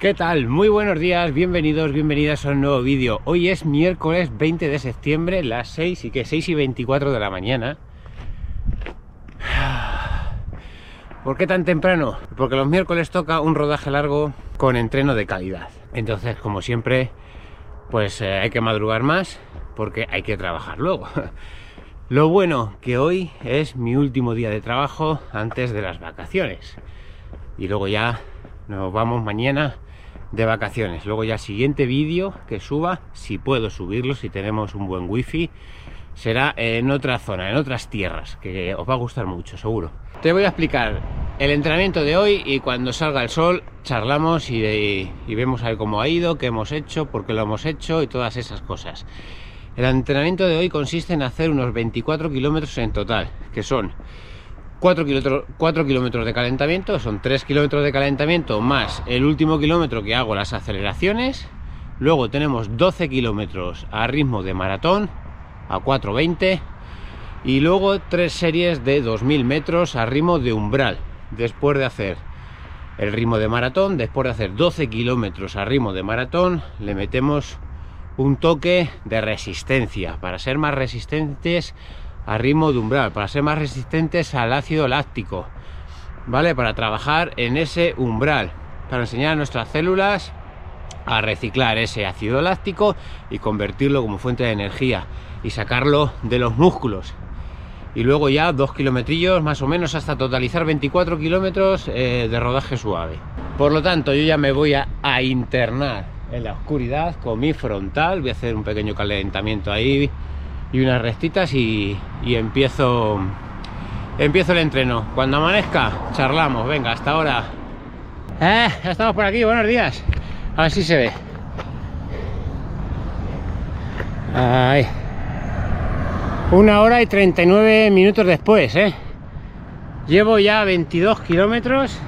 ¿Qué tal? Muy buenos días, bienvenidos, bienvenidas a un nuevo vídeo. Hoy es miércoles 20 de septiembre, las 6 y que 6 y 24 de la mañana. ¿Por qué tan temprano? Porque los miércoles toca un rodaje largo con entreno de calidad. Entonces, como siempre, pues eh, hay que madrugar más porque hay que trabajar luego. Lo bueno que hoy es mi último día de trabajo antes de las vacaciones. Y luego ya nos vamos mañana de vacaciones. Luego ya siguiente vídeo que suba, si puedo subirlo, si tenemos un buen wifi, será en otra zona, en otras tierras, que os va a gustar mucho, seguro. Te voy a explicar el entrenamiento de hoy y cuando salga el sol charlamos y, y vemos a ver cómo ha ido, qué hemos hecho, por qué lo hemos hecho y todas esas cosas. El entrenamiento de hoy consiste en hacer unos 24 kilómetros en total, que son 4 kilómetros, de calentamiento, son 3 kilómetros de calentamiento más el último kilómetro que hago las aceleraciones. Luego tenemos 12 kilómetros a ritmo de maratón, a 4.20. Y luego tres series de 2.000 metros a ritmo de umbral. Después de hacer el ritmo de maratón, después de hacer 12 kilómetros a ritmo de maratón, le metemos un toque de resistencia para ser más resistentes a ritmo de umbral, para ser más resistentes al ácido láctico, ¿vale? Para trabajar en ese umbral, para enseñar a nuestras células a reciclar ese ácido láctico y convertirlo como fuente de energía y sacarlo de los músculos. Y luego ya dos kilometrillos más o menos hasta totalizar 24 kilómetros eh, de rodaje suave. Por lo tanto, yo ya me voy a, a internar en la oscuridad con mi frontal. Voy a hacer un pequeño calentamiento ahí y unas restitas y, empiezo empiezo el entreno. Cuando amanezca, charlamos. Venga, hasta ahora. Eh, ya estamos por aquí, buenos días. A ver si se ve. Ahí. Una hora y 39 minutos después, ¿eh? Llevo ya 22 kilómetros.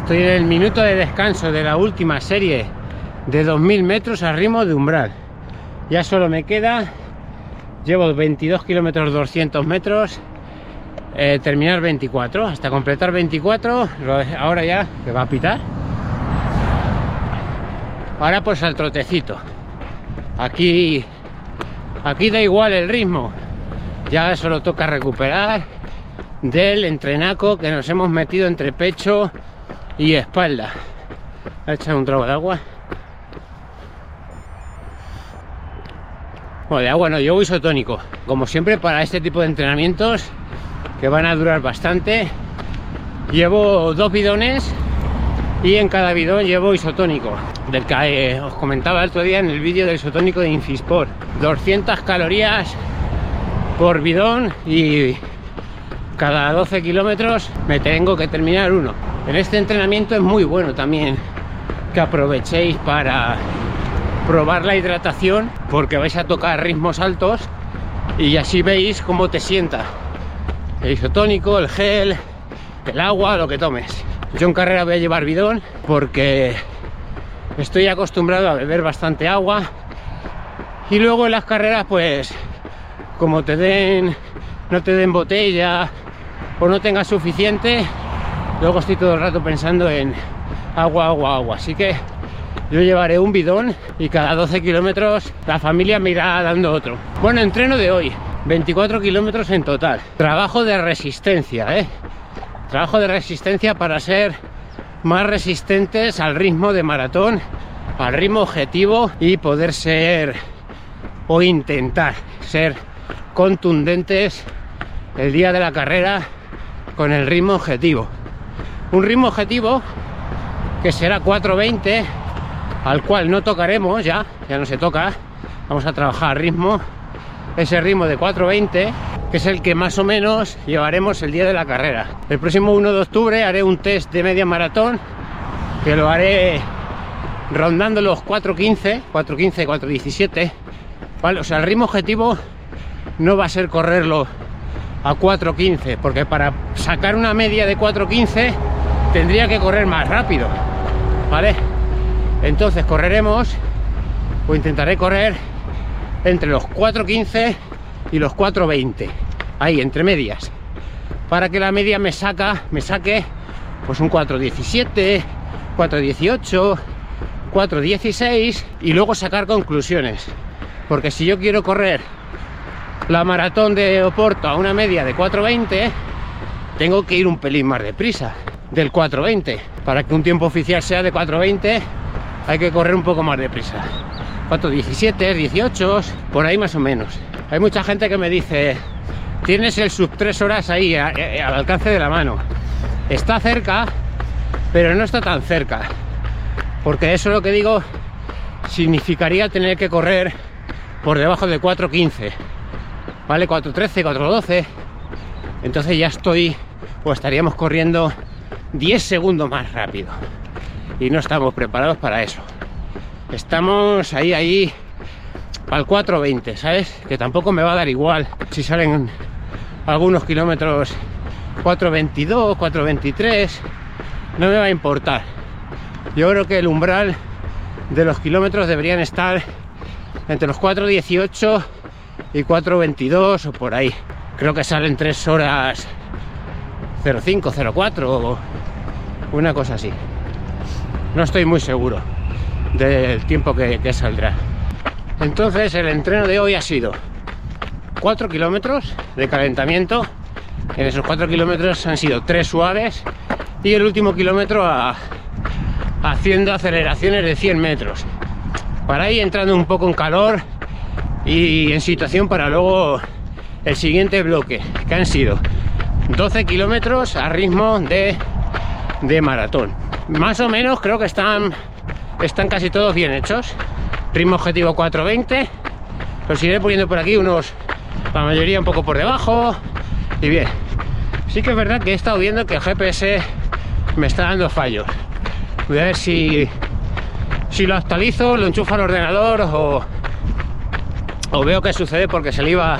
Estoy en el minuto de descanso de la última serie de 2000 metros a ritmo de umbral. Ya solo me queda Llevo 22 kilómetros 200 metros. Eh, terminar 24. Hasta completar 24. Ahora ya que va a pitar. Ahora pues al trotecito. Aquí, aquí da igual el ritmo. Ya solo toca recuperar del entrenaco que nos hemos metido entre pecho y espalda. a echar un trago de agua. Bueno, de agua no, voy isotónico. Como siempre, para este tipo de entrenamientos que van a durar bastante, llevo dos bidones y en cada bidón llevo isotónico. Del que eh, os comentaba el otro día en el vídeo del isotónico de Infisport. 200 calorías por bidón y cada 12 kilómetros me tengo que terminar uno. En este entrenamiento es muy bueno también que aprovechéis para probar la hidratación porque vais a tocar ritmos altos y así veis cómo te sienta. El isotónico, el gel, el agua, lo que tomes. Yo en carrera voy a llevar bidón porque estoy acostumbrado a beber bastante agua. Y luego en las carreras pues como te den no te den botella o no tengas suficiente luego estoy todo el rato pensando en agua, agua, agua. Así que yo llevaré un bidón y cada 12 kilómetros la familia me irá dando otro. Bueno, entreno de hoy, 24 kilómetros en total. Trabajo de resistencia, ¿eh? Trabajo de resistencia para ser más resistentes al ritmo de maratón, al ritmo objetivo y poder ser o intentar ser contundentes el día de la carrera con el ritmo objetivo. Un ritmo objetivo que será 420 al cual no tocaremos ya, ya no se toca, vamos a trabajar a ritmo, ese ritmo de 4.20, que es el que más o menos llevaremos el día de la carrera. El próximo 1 de octubre haré un test de media maratón, que lo haré rondando los 4.15, 4.15, 4.17, ¿vale? O sea, el ritmo objetivo no va a ser correrlo a 4.15, porque para sacar una media de 4.15 tendría que correr más rápido, ¿vale? Entonces correremos, o intentaré correr entre los 4.15 y los 4.20, ahí entre medias, para que la media me saca, me saque pues un 4.17, 4.18, 4.16 y luego sacar conclusiones. Porque si yo quiero correr la maratón de Oporto a una media de 4.20, tengo que ir un pelín más deprisa del 4.20. Para que un tiempo oficial sea de 4.20, hay que correr un poco más deprisa. 4.17, 18, por ahí más o menos. Hay mucha gente que me dice, tienes el sub 3 horas ahí al alcance de la mano. Está cerca, pero no está tan cerca. Porque eso lo que digo significaría tener que correr por debajo de 4.15. ¿Vale? 4.13, 4.12. Entonces ya estoy, o estaríamos corriendo 10 segundos más rápido. Y no estamos preparados para eso. Estamos ahí, ahí, para el 4.20, ¿sabes? Que tampoco me va a dar igual si salen algunos kilómetros 4.22, 4.23, no me va a importar. Yo creo que el umbral de los kilómetros deberían estar entre los 4.18 y 4.22 o por ahí. Creo que salen 3 horas 05, 04 o una cosa así. No estoy muy seguro del tiempo que, saldrá. Entonces el entreno de hoy ha sido 4 kilómetros de calentamiento. En esos 4 kilómetros han sido 3 suaves y el último kilómetro haciendo aceleraciones de 100 metros. Para ir entrando un poco en calor y en situación para luego el siguiente bloque, que han sido 12 kilómetros a ritmo de, de maratón. Más o menos creo que están, están casi todos bien hechos. Ritmo objetivo 420. Los iré poniendo por aquí unos la mayoría un poco por debajo y bien sí que es verdad que he estado viendo que el GPS me está dando fallos voy a ver si si lo actualizo, lo enchufo al ordenador o, o veo qué sucede porque se le iba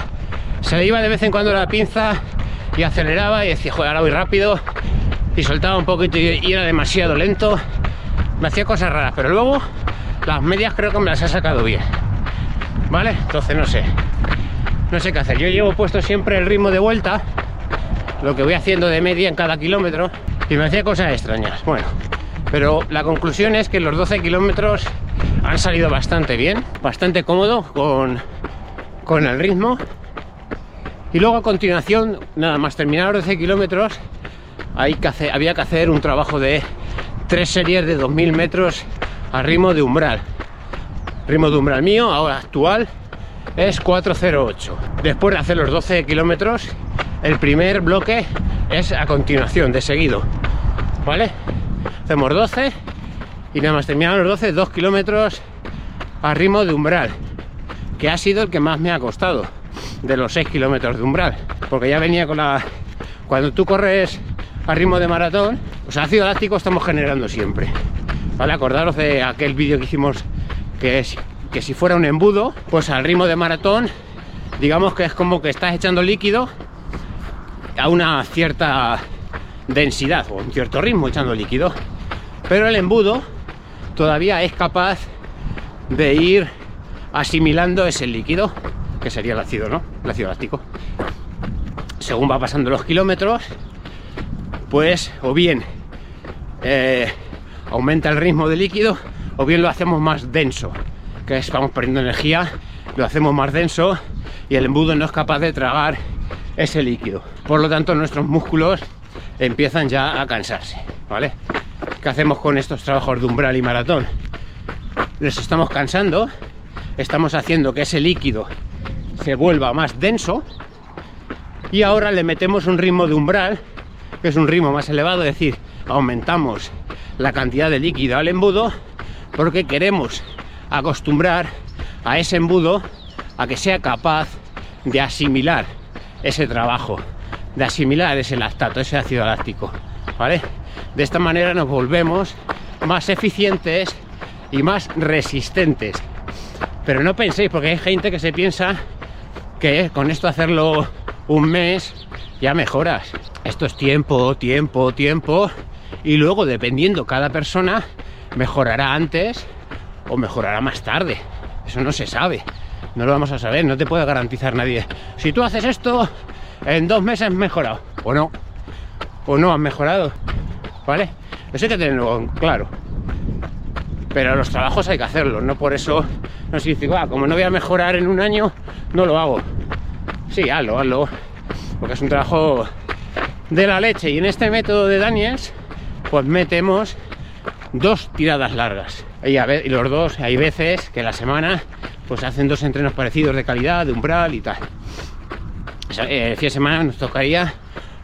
se le iba de vez en cuando la pinza y aceleraba y decía, joder, ahora voy rápido y soltaba un poquito y era demasiado lento me hacía cosas raras, pero luego las medias creo que me las ha sacado bien ¿vale? entonces no sé no sé qué hacer. Yo llevo puesto siempre el ritmo de vuelta, lo que voy haciendo de media en cada kilómetro, y me hacía cosas extrañas. Bueno, pero la conclusión es que los 12 kilómetros han salido bastante bien, bastante cómodo con, con el ritmo. Y luego a continuación, nada más terminar los 12 kilómetros, hay que hacer, había que hacer un trabajo de tres series de 2000 metros a ritmo de umbral. Ritmo de umbral mío, ahora actual, es 408. Después de hacer los 12 kilómetros, el primer bloque es a continuación, de seguido. ¿Vale? Hacemos 12 y nada más terminamos los 12, 2 kilómetros a ritmo de umbral, que ha sido el que más me ha costado de los 6 kilómetros de umbral, porque ya venía con la... Cuando tú corres a ritmo de maratón, pues ácido láctico estamos generando siempre. ¿Vale? Acordaros de aquel vídeo que hicimos que es que si fuera un embudo, pues al ritmo de maratón, digamos que es como que estás echando líquido a una cierta densidad o un cierto ritmo echando líquido. Pero el embudo todavía es capaz de ir asimilando ese líquido, que sería el ácido, ¿no? El ácido láctico. Según va pasando los kilómetros, pues o bien eh, aumenta el ritmo de líquido o bien lo hacemos más denso que es, vamos perdiendo energía, lo hacemos más denso y el embudo no es capaz de tragar ese líquido. Por lo tanto, nuestros músculos empiezan ya a cansarse, ¿vale? ¿Qué hacemos con estos trabajos de umbral y maratón? Les estamos cansando, estamos haciendo que ese líquido se vuelva más denso y ahora le metemos un ritmo de umbral, que es un ritmo más elevado, es decir, aumentamos la cantidad de líquido al embudo porque queremos acostumbrar a ese embudo a que sea capaz de asimilar ese trabajo, de asimilar ese lactato, ese ácido láctico, ¿vale? De esta manera nos volvemos más eficientes y más resistentes. Pero no penséis, porque hay gente que se piensa que con esto hacerlo un mes ya mejoras. Esto es tiempo, tiempo, tiempo. Y luego, dependiendo cada persona, mejorará antes o mejorará más tarde. Eso no se sabe. No lo vamos a saber, no te puede garantizar nadie. Si tú haces esto, en dos meses mejorado. O no. O no has mejorado. ¿Vale? Eso hay que tenerlo claro. pero los trabajos hay que hacerlos, no por eso no significa, ah, como no voy a mejorar en un año, no lo hago. Sí, hazlo, hazlo, porque es un trabajo de la leche. Y en este método de Daniels, pues metemos dos tiradas largas. Y, a y los dos, hay veces que la semana pues hacen dos entrenos parecidos de calidad, de umbral y tal. Eh, el fin de semana nos tocaría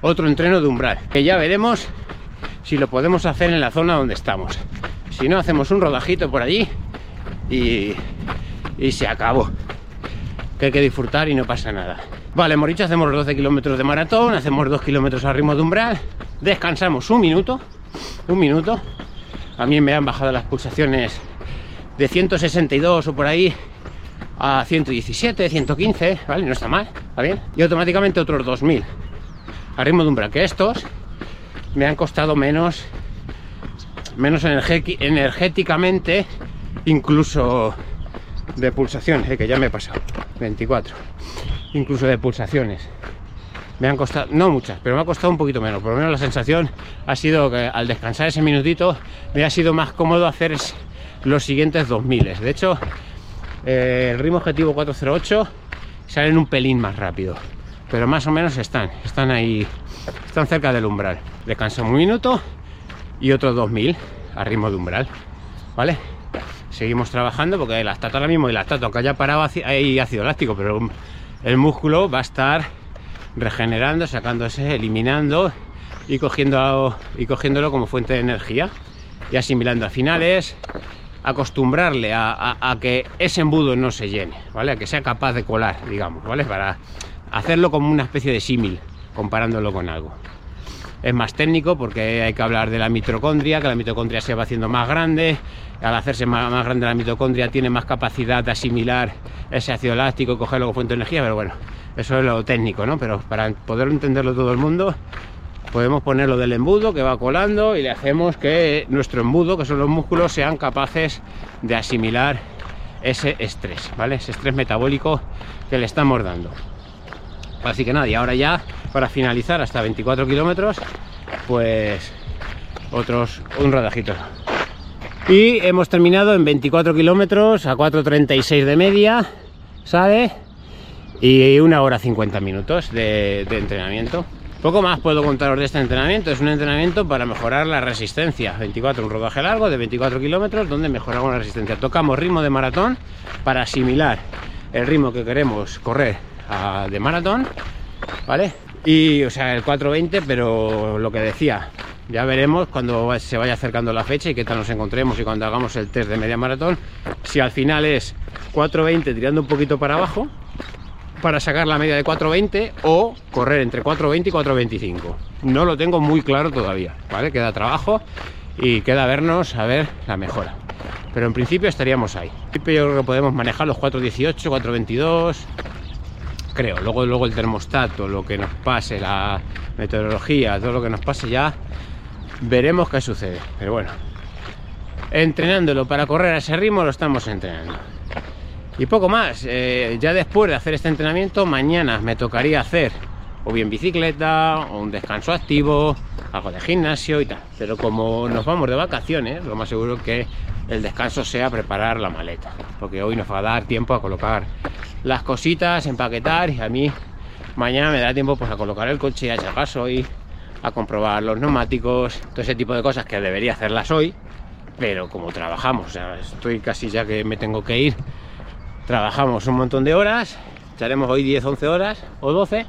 otro entreno de umbral, que ya veremos si lo podemos hacer en la zona donde estamos. Si no, hacemos un rodajito por allí y, y se acabó. Que hay que disfrutar y no pasa nada. Vale, hemos dicho, hacemos 12 kilómetros de maratón, hacemos 2 kilómetros a ritmo de umbral, descansamos un minuto, un minuto. A mí me han bajado las pulsaciones de 162 o por ahí a 117, 115, ¿vale? No está mal, ¿está bien? Y automáticamente otros 2000 a ritmo de umbral, que estos me han costado menos, menos energéticamente, incluso de pulsaciones, eh, que ya me he pasado, 24, incluso de pulsaciones. Me han costado, no muchas, pero me ha costado un poquito menos. Por lo menos la sensación ha sido que al descansar ese minutito me ha sido más cómodo hacer los siguientes 2000. De hecho, eh, el ritmo objetivo 408 salen un pelín más rápido, pero más o menos están, están ahí, están cerca del umbral. Descanso un minuto y otros 2000 a ritmo de umbral, ¿vale? Seguimos trabajando porque el lactato ahora mismo, el lactato, aunque haya parado hay ácido láctico, pero el músculo va a estar regenerando, sacándose, eliminando y, cogiendo, y cogiéndolo como fuente de energía y asimilando. Al final es acostumbrarle a, que ese embudo no se llene, ¿vale? A que sea capaz de colar, digamos, ¿vale? Para hacerlo como una especie de símil, comparándolo con algo. Es más técnico porque hay que hablar de la mitocondria, que la mitocondria se va haciendo más grande, al hacerse más, grande la mitocondria tiene más capacidad de asimilar ese ácido láctico cogerlo como fuente de energía, pero bueno, eso es lo técnico, ¿no? Pero para poder entenderlo todo el mundo, podemos ponerlo del embudo que va colando y le hacemos que nuestro embudo, que son los músculos, sean capaces de asimilar ese estrés, ¿vale? Ese estrés metabólico que le estamos dando. Así que nada, y ahora ya, para finalizar hasta 24 kilómetros, pues otros, un rodajito. Y hemos terminado en 24 kilómetros a 4.36 de media, ¿sabe? Y una hora 50 minutos de entrenamiento. Poco más puedo contaros de este entrenamiento. Es un entrenamiento para mejorar la resistencia. 24, un rodaje largo de 24 kilómetros donde mejoramos la resistencia. Tocamos ritmo de maratón para asimilar el ritmo que queremos correr de maratón, ¿vale? Y, o sea, el 4.20, pero lo que decía, ya veremos cuando se vaya acercando la fecha y qué tal nos encontremos y cuando hagamos el test de media maratón, si al final es 4.20 tirando un poquito para abajo para sacar la media de 4.20 o correr entre 4.20 y 4.25. No lo tengo muy claro todavía, ¿vale? Queda trabajo y queda vernos a ver la mejora. Pero en principio estaríamos ahí. Yo creo que podemos manejar los 4.18, 4.22, creo. Luego, luego el termostato, lo que nos pase, la meteorología, todo lo que nos pase ya, veremos qué sucede. Pero bueno, entrenándolo para correr a ese ritmo lo estamos entrenando. Y poco más, eh, ya después de hacer este entrenamiento, mañana me tocaría hacer o bien bicicleta, o un descanso activo, algo de gimnasio y tal. Pero como nos vamos de vacaciones, lo más seguro que el descanso sea preparar la maleta. Porque hoy nos va a dar tiempo a colocar las cositas, empaquetar y a mí mañana me da tiempo pues a colocar el coche a paso y a comprobar los neumáticos, todo ese tipo de cosas que debería hacerlas hoy. Pero como trabajamos, estoy casi ya que me tengo que ir trabajamos un montón de horas, echaremos hoy 10, 11 horas o 12,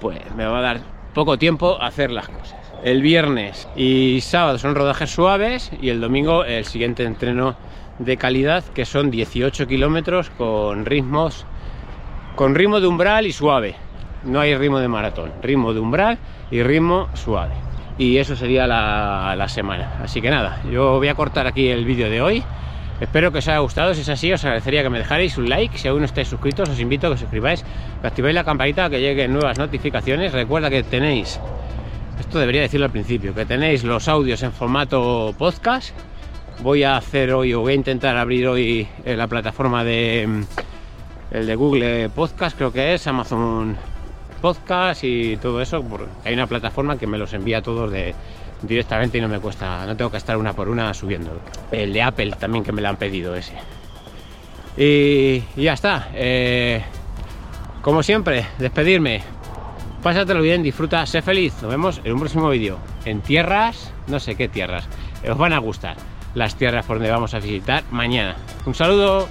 pues me va a dar poco tiempo a hacer las cosas. El viernes y sábado son rodajes suaves y el domingo el siguiente entreno de calidad que son 18 kilómetros con ritmos con ritmo de umbral y suave. No hay ritmo de maratón, ritmo de umbral y ritmo suave. Y eso sería la, la semana. Así que nada, yo voy a cortar aquí el vídeo de hoy. Espero que os haya gustado, si es así os agradecería que me dejarais un like, si aún no estáis suscritos os invito a que os suscribáis, que activéis la campanita que lleguen nuevas notificaciones, recuerda que tenéis, esto debería decirlo al principio, que tenéis los audios en formato podcast, voy a hacer hoy o voy a intentar abrir hoy eh, la plataforma de mm, el de Google Podcast, creo que es Amazon Podcast y todo eso, hay una plataforma que me los envía todos de, directamente y no me cuesta, no tengo que estar una por una subiendo. El de Apple también que me lo han pedido ese. Y, ya está. Eh, como siempre, despedirme. Pásatelo bien, disfruta, sé feliz. Nos vemos en un próximo vídeo. En tierras, no sé qué tierras. Os van a gustar las tierras por donde vamos a visitar mañana. Un saludo.